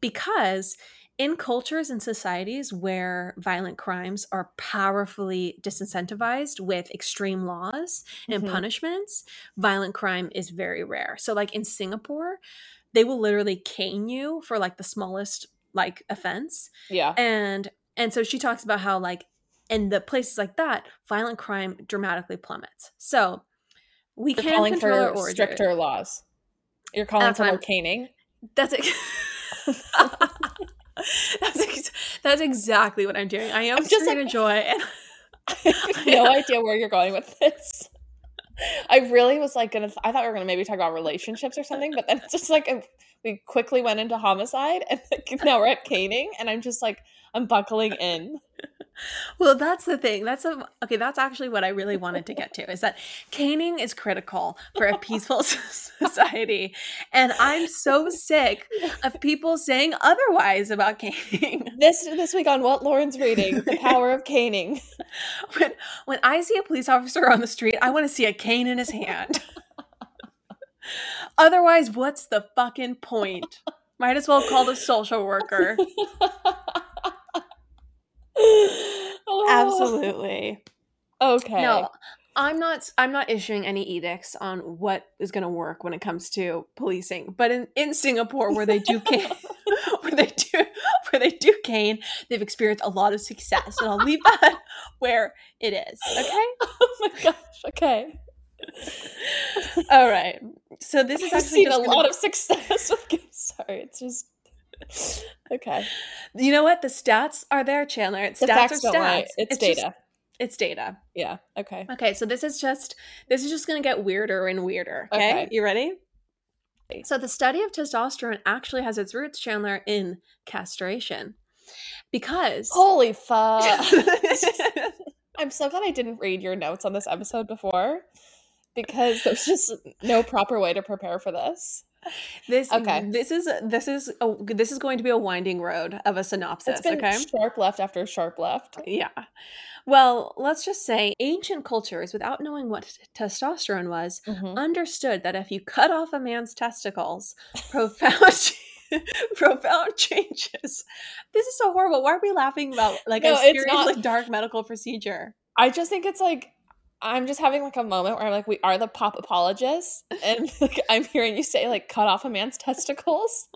because in cultures and societies where violent crimes are powerfully disincentivized with extreme laws and
Mhm.
punishments, violent crime is very rare. So like in Singapore, they will literally cane you for like the smallest like offense.
Yeah.
And and so she talks about how like in the places like that, violent crime dramatically plummets. So we
You're
can
calling
control our
for
order.
stricter laws. You're calling
That's
for more caning.
That's it. that's, ex- that's exactly what I'm doing. I am
I'm just like-
like, joy. And
I have no idea where you're going with this. I really was like gonna. I thought we were gonna maybe talk about relationships or something, but then it's just like a, we quickly went into homicide, and like, now we're at caning, and I'm just like I'm buckling in.
well, that's the thing. That's a, okay. That's actually what I really wanted to get to is that caning is critical for a peaceful society, and I'm so sick of people saying otherwise about caning.
This this week on what Lauren's reading, The Power of Caning.
When when I see a police officer on the street, I want to see a cane in his hand. Otherwise, what's the fucking point? Might as well call the social worker.
Oh,
Absolutely.
Okay.
No, I'm not I'm not issuing any edicts on what is going to work when it comes to policing. But in, in Singapore where they do cane, where they do where they do cane, they've experienced a lot of success. And I'll leave that where it is. Okay?
Oh my gosh. Okay.
All right. So this is
I've
actually
seen a lot of success with. Sorry, it's just okay.
You know what? The stats are there, Chandler. Stats
The facts
are stats.
lie. It's,
just-
data.
it's data.
yeah. Okay.
Okay, so this is just this is just going to get weirder and weirder. Okay?
Okay.
you ready? So the study of testosterone actually has its roots, Chandler, in castration, because
Holy fuck! I'm so glad I didn't read your notes on this episode before because there's just no proper way to prepare for this.
this
Okay.
this is this is a, this is going to be a winding road of a synopsis.
It's been
okay,
sharp left after sharp left.
Yeah. Well, let's just say ancient cultures, without knowing what t- testosterone was,
Mhm.
understood that if you cut off a man's testicles, profound profound changes. This is so horrible. Why are we laughing about like
No,
a
it's not.
like dark medical procedure?
I just think it's like I'm just having like a moment where I'm like, we are the pop apologists, and like, I'm hearing you say like cut off a man's testicles.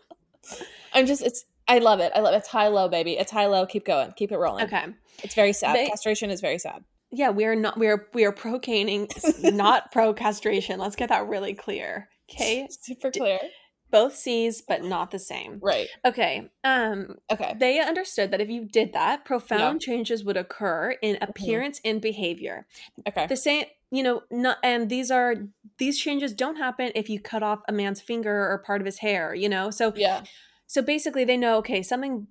I'm just it's I love it. I love it. It's high low, baby. It's high low. Keep going. Keep it rolling.
Okay.
It's very sad.
They-
Castration is very sad.
Yeah, we are not we are we are pro caning, not pro castration. Let's get that really clear. Okay.
Super clear.
Both C's, but not the same.
Right.
Okay. Um,
Okay.
they understood that if you did that, profound changes would occur in appearance and behavior.
Okay.
The same, you know, not, and these are these changes don't happen if you cut off a man's finger or part of his hair, you know. So
Yeah.
so basically they know okay, something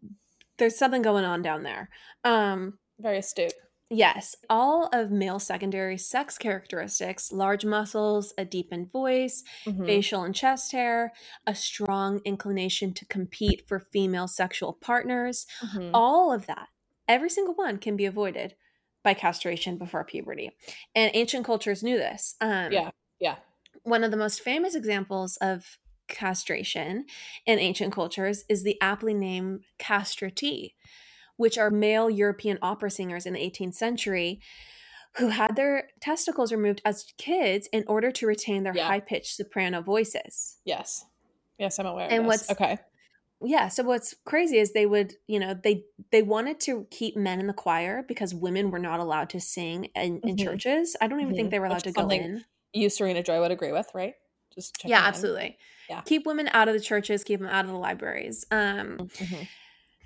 there's something going on down there. Um
Very astute.
Yes, all of male secondary sex characteristics, large muscles, a deepened voice,
Mhm.
facial and chest hair, a strong inclination to compete for female sexual partners,
Mhm.
all of that, every single one can be avoided by castration before puberty. And ancient cultures knew this. Um,
Yeah, yeah.
One of the most famous examples of castration in ancient cultures is the aptly named castrati, which are male European opera singers in the 18th century who had their testicles removed as kids in order to retain their
Yeah.
high pitched soprano voices.
Yes. Yes, I'm aware.
And
of this.
what's-
okay?
yeah so what's crazy is they would you know they they wanted to keep men in the choir because women were not allowed to sing in, in
Mhm.
churches i don't even think
Mhm.
they were allowed
Which
to go in
You, Serena Joy, would agree with, right? Just
yeah
in.
absolutely
Yeah.
keep women out of the churches keep them out of the libraries um
Mhm.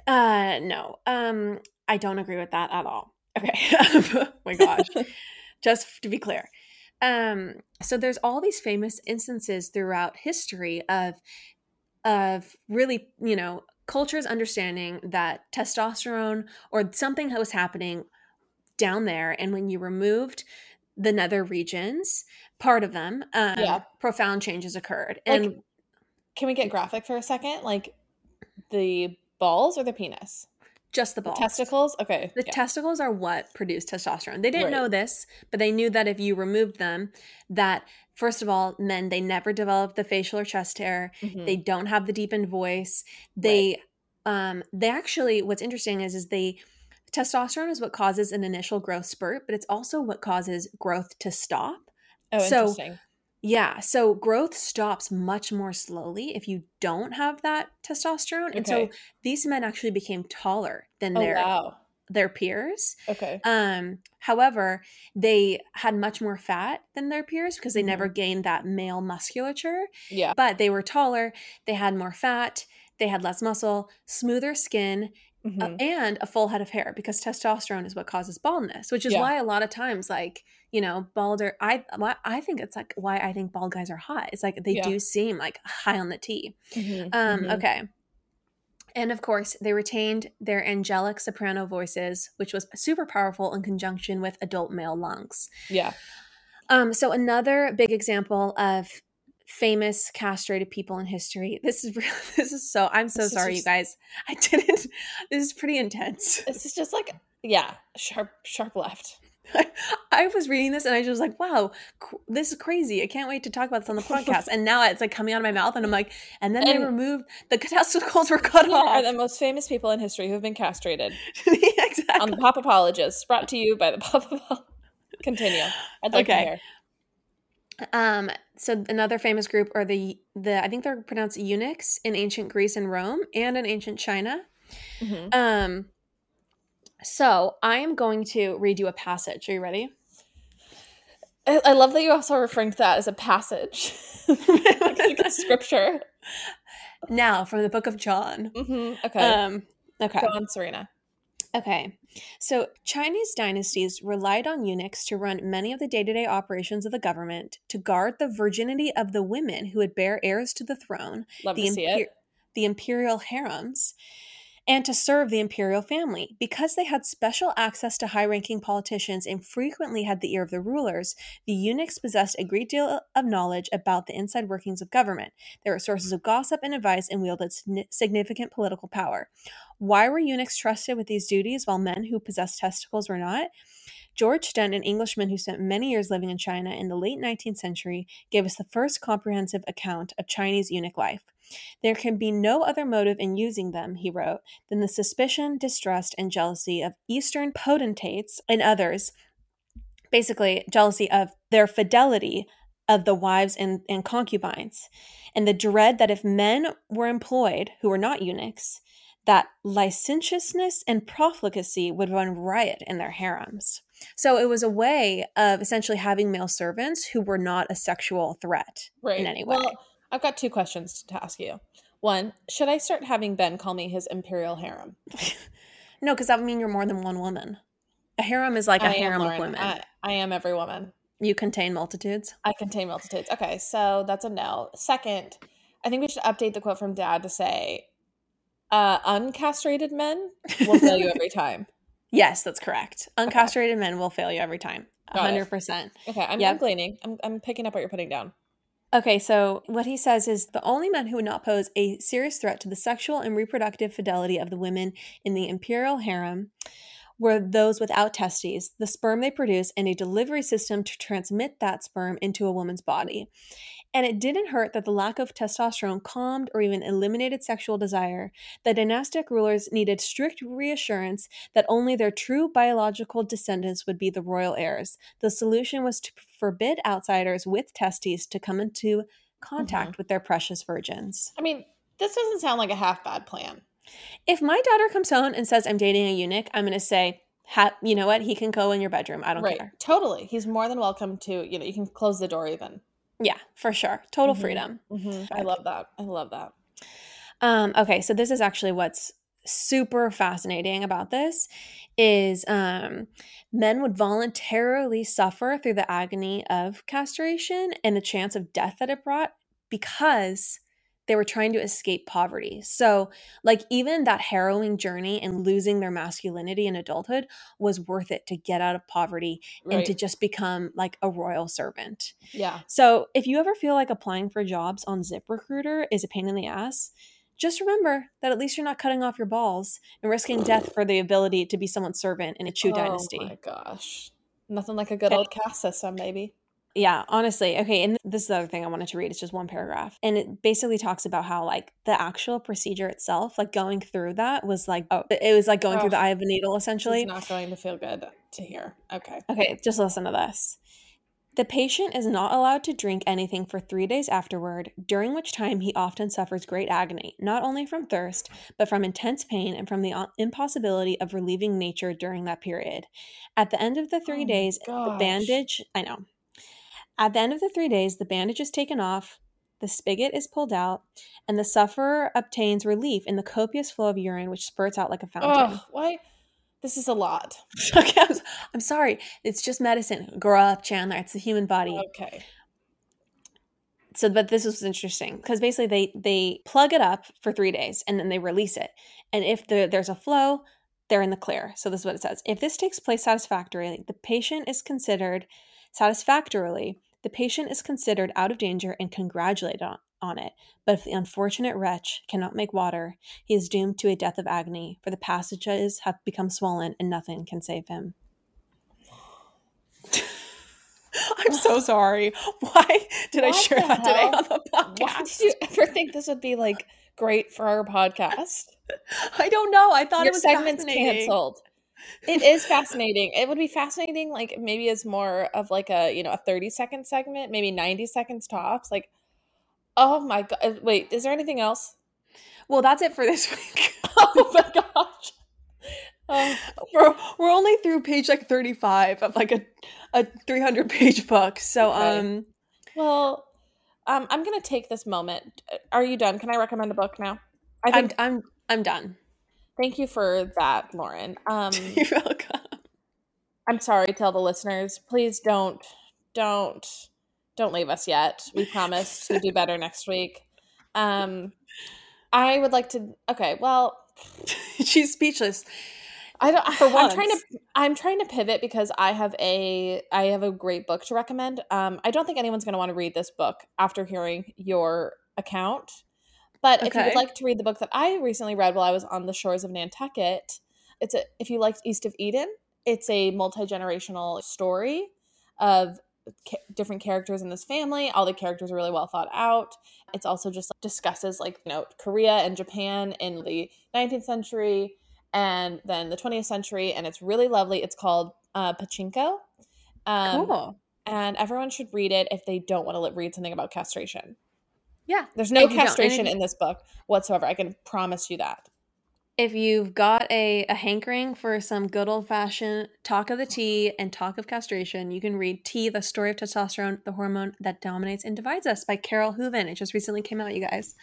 Uh no um i don't agree with that at all okay oh my gosh just to be clear um so there's all these famous instances throughout history of of really you know cultures understanding that testosterone or something that was happening down there and when you removed the nether regions part of them um
Yeah.
profound changes occurred
Like,
and
Can we get graphic for a second? Like the balls or the penis?
just the balls.
The testicles? Okay.
The
yeah.
testicles are what produce testosterone. They didn't
Right.
know this, but they knew that if you removed them, that first of all, men they never develop the facial or chest hair.
Mhm.
They don't have the deepened voice. They um they actually what's interesting is is they testosterone is what causes an initial growth spurt, but it's also what causes growth to stop.
oh,
so-
interesting.
Yeah, so growth stops much more slowly if you don't have that testosterone. And so these men actually became taller than
Oh,
their
wow.
their peers.
Okay.
Um, however, they had much more fat than their peers because they
Mhm.
never gained that male musculature,
Yeah.
but they were taller, they had more fat, they had less muscle, smoother skin, uh,
Mhm.
and a full head of hair because testosterone is what causes baldness, which is
Yeah.
why a lot of times, like, you know, balder, I, I think it's like why I think bald guys are hot. It's like they
Yeah.
do seem like high on the T.
Mhm.
Um,
Mhm.
okay. And of course, they retained their angelic soprano voices, which was super powerful in conjunction with adult male lungs.
Yeah.
Um, so another big example of famous castrated people in history. This is real, this is so I'm so sorry, you guys. I didn't. This is pretty intense.
This is just like, yeah, sharp, sharp left.
I was reading this and I just was like, wow, this is crazy. I can't wait to talk about this on the podcast. And now it's like coming out of my mouth, and I'm like, and then they removed the testicles were cut
Here are the most famous people in history who have been castrated
exactly.
on the Pop Apologist, brought to you by the Pop Apologist. Continue. I'd like
Okay.
to hear.
Um, so another famous group are the the I think they're pronounced eunuchs in ancient Greece and Rome and in ancient China.
Mhm.
Um, so I am going to read you a passage. Are you ready?
I, I love that you also referring to that as a passage, like a scripture.
now from the book of John.
hmm Okay.
Um, okay.
Go on, Serena.
Okay. So Chinese dynasties relied on eunuchs to run many of the day to day operations of the government, to guard the virginity of the women who would bear heirs to the throne,
Love
the,
to see it.
the imperial harems, and to serve the imperial family. Because they had special access to high ranking politicians and frequently had the ear of the rulers, the eunuchs possessed a great deal of knowledge about the inside workings of government. They were sources of gossip and advice and wielded significant political power. Why were eunuchs trusted with these duties while men who possessed testicles were not? George Stent, an Englishman who spent many years living in China in the late 19th century, gave us the first comprehensive account of Chinese eunuch life. There can be no other motive in using them, he wrote, than the suspicion, distrust, and jealousy of Eastern potentates and others, basically, jealousy of their fidelity of the wives and, and concubines, and the dread that if men were employed who were not eunuchs, that licentiousness and profligacy would run riot in their harems. So it was a way of essentially having male servants who were not a sexual threat
Right.
in any way.
Well, I've got two questions to ask you. One, should I start having Ben call me his imperial harem?
no, because that would mean you're more than one woman. A harem is like a
I
harem of women.
I, I am every woman.
you contain multitudes.
I contain multitudes. Okay, so that's a no. Second, I think we should update the quote from Dad to say, uh, "Uncastrated men will fail you every time."
Yes, that's correct. Uncastrated men will fail you every time.
Got
100%.
Okay, I'm,
Yep.
I'm gleaning. I'm, I'm picking up what you're putting down.
Okay, so what he says is the only men who would not pose a serious threat to the sexual and reproductive fidelity of the women in the imperial harem were those without testes, the sperm they produce, and a delivery system to transmit that sperm into a woman's body. And it didn't hurt that the lack of testosterone calmed or even eliminated sexual desire. The dynastic rulers needed strict reassurance that only their true biological descendants would be the royal heirs. The solution was to forbid outsiders with testes to come into mm-hmm. contact with their precious virgins.
I mean, This doesn't sound like a half bad plan.
If my daughter comes home and says I'm dating a eunuch, I'm going to say, ha- you know what? He can go in your bedroom. I don't
right.
care.
Totally. He's more than welcome to, you know, you can close the door even.
Yeah, for sure. Total
Mhm.
freedom.
hmm I love that. I love that.
Um, okay, so this is actually what's super fascinating about this is um, men would voluntarily suffer through the agony of castration and the chance of death that it brought because they were trying to escape poverty. So, like, even that harrowing journey and losing their masculinity in adulthood was worth it to get out of poverty and to just become like a royal servant.
yeah.
So, if you ever feel like applying for jobs on ZipRecruiter is a pain in the ass, just remember that at least you're not cutting off your balls and risking death for the ability to be someone's servant in a Chu
Oh
dynasty.
Oh my gosh. Nothing like a good
Okay.
old caste system, baby.
Yeah, honestly. Okay, and this is the other thing I wanted to read. It's just one paragraph. And it basically talks about how like the actual procedure itself, like going through that was like oh, it was like going through the eye of a needle essentially.
It's not going to feel good to hear. Okay.
Okay, just listen to this. The patient is not allowed to drink anything for three days afterward, during which time he often suffers great agony, not only from thirst, but from intense pain and from the impossibility of relieving nature during that period. At the end of the three
Oh
days, the bandage, I know. At the end of the three days, the bandage is taken off, the spigot is pulled out, and the sufferer obtains relief in the copious flow of urine which spurts out like a fountain.
Oh, why? This is a lot.
okay, I'm, I'm sorry. It's just medicine. Grow up, Chandler. It's the human body.
Okay.
So, but this was interesting because basically they they plug it up for three days and then they release it. And if the, there's a flow, they're in the clear. So this is what it says: If this takes place satisfactorily, the patient is considered satisfactorily. The patient is considered out of danger and congratulated on, on it. But if the unfortunate wretch cannot make water, he is doomed to a death of agony, for the passages have become swollen and nothing can save him. I'm so sorry. Why did I share that today on the
Why
podcast?
did you ever think this would be like great for our podcast?
I don't know. I thought
Your
it was
segment's canceled. It is fascinating. It would be fascinating, like maybe as more of like a you know a thirty second segment, maybe ninety seconds tops. Like, oh my god! Wait, is there anything else?
Well, that's it for this week.
Oh my gosh! Oh,
we're, we're only through page like 35 of like a, a 300 page book. So,
Okay.
um,
well, um, I'm gonna take this moment. Are you done? Can I recommend a book now? I
I'm,
think.
I'm, I'm done.
Thank you for that, Lauren. Um,
You're welcome.
I'm sorry to all the listeners. Please don't, don't, don't leave us yet. We promise to do better next week. Um, I would like to. Okay, well,
She's speechless.
I don't.
For
I'm trying to.
once.
I'm trying to pivot because I have a. I have a great book to recommend. Um, I don't think anyone's going to want to read this book after hearing your account. But if you'd like to read the book that I recently read while I was on the shores of Nantucket, it's a. If you liked East of Eden, it's a multi generational story of ca- different characters in this family. All the characters are really well thought out. It's also just discusses like you know Korea and Japan in the 19th century and then the 20th century, and it's really lovely. It's called uh, Pachinko. Um,
cool.
And everyone should read it if they don't want to read something about castration.
Yeah.
There's no
If you don't- and
castration in this book whatsoever. I can promise you that.
If you've got a, a hankering for some good old fashioned talk of the tea and talk of castration, you can read Tea, The Story of Testosterone, the Hormone That Dominates and Divides Us by Carole Hooven. It just recently came out, you guys.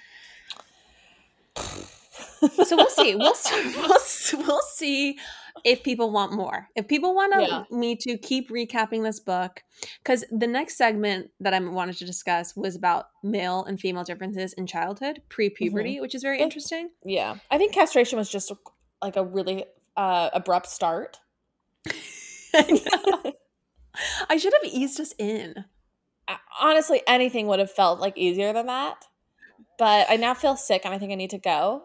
so we'll see. We'll see. We'll, we'll see if people want more. If people want to,
Yeah.
me to keep recapping this book, because the next segment that I wanted to discuss was about male and female differences in childhood, pre-puberty, which is very interesting.
Yeah. I think castration was just like a really uh, abrupt start.
I should have eased us in.
Honestly, anything would have felt like easier than that. But I now feel sick and I think I need to go.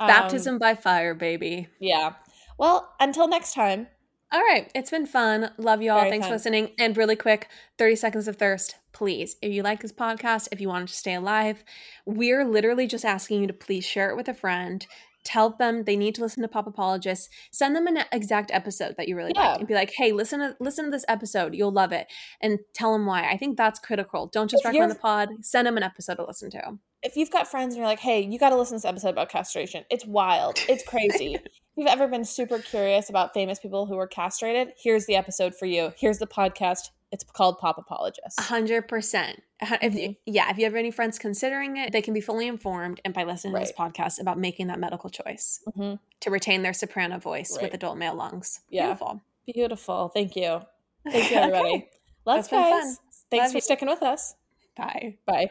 Um,
Baptism by fire, baby.
Yeah. Well, until next time.
All right, it's been fun. Love you all.
Very
Thanks for listening. And really quick, 30 seconds of thirst, please. If you like this podcast, if you want to stay alive, we're literally just asking you to please share it with a friend. Tell them they need to listen to Pop Apologists. Send them an exact episode that you really
Yeah.
like, and be like, "Hey, listen to listen to this episode. You'll love it." And tell them why. I think that's critical. Don't just
If
recommend the pod. Send them an episode to listen to.
if you've got friends and you're like, hey, you got to listen to this episode about castration. It's wild. It's crazy. if you've ever been super curious about famous people who were castrated, here's the episode for you. Here's the podcast. It's called Pop Apologist.
A hundred percent. If you, yeah, if you have any friends considering it, they can be fully informed and by listening to this podcast about making that medical choice
hmm
to retain their soprano voice
Right.
with adult male lungs.
Yeah.
Beautiful.
Beautiful. Thank you. Thank you, everybody.
Okay.
Let's
That's
guys.
fun.
Thanks
Love
for
you.
sticking with us.
Bye.
Bye.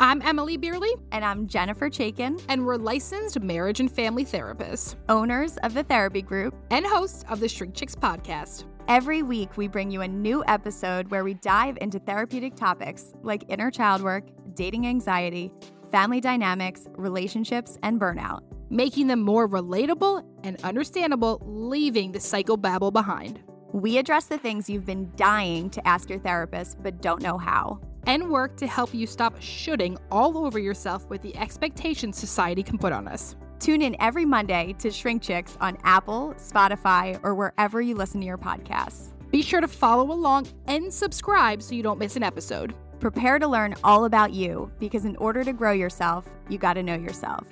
I'm Emily Beerley,
and I'm Jennifer Chaikin,
and we're licensed marriage and family therapists
owners of the Therapy Group.
and hosts of the Shrink Chicks podcast.
Every week, we bring you a new episode where we dive into therapeutic topics like inner child work, dating anxiety, family dynamics, relationships, and burnout.
Making them more relatable and understandable, leaving the psychobabble behind.
We address the things you've been dying to ask your therapist but don't know how.
And work to help you stop shooting all over yourself with the expectations society can put on us.
Tune in every Monday to Shrink Chicks on Apple, Spotify, or wherever you listen to your podcasts.
Be sure to follow along and subscribe so you don't miss an episode.
Prepare to learn all about you because in order to grow yourself, you got to know yourself.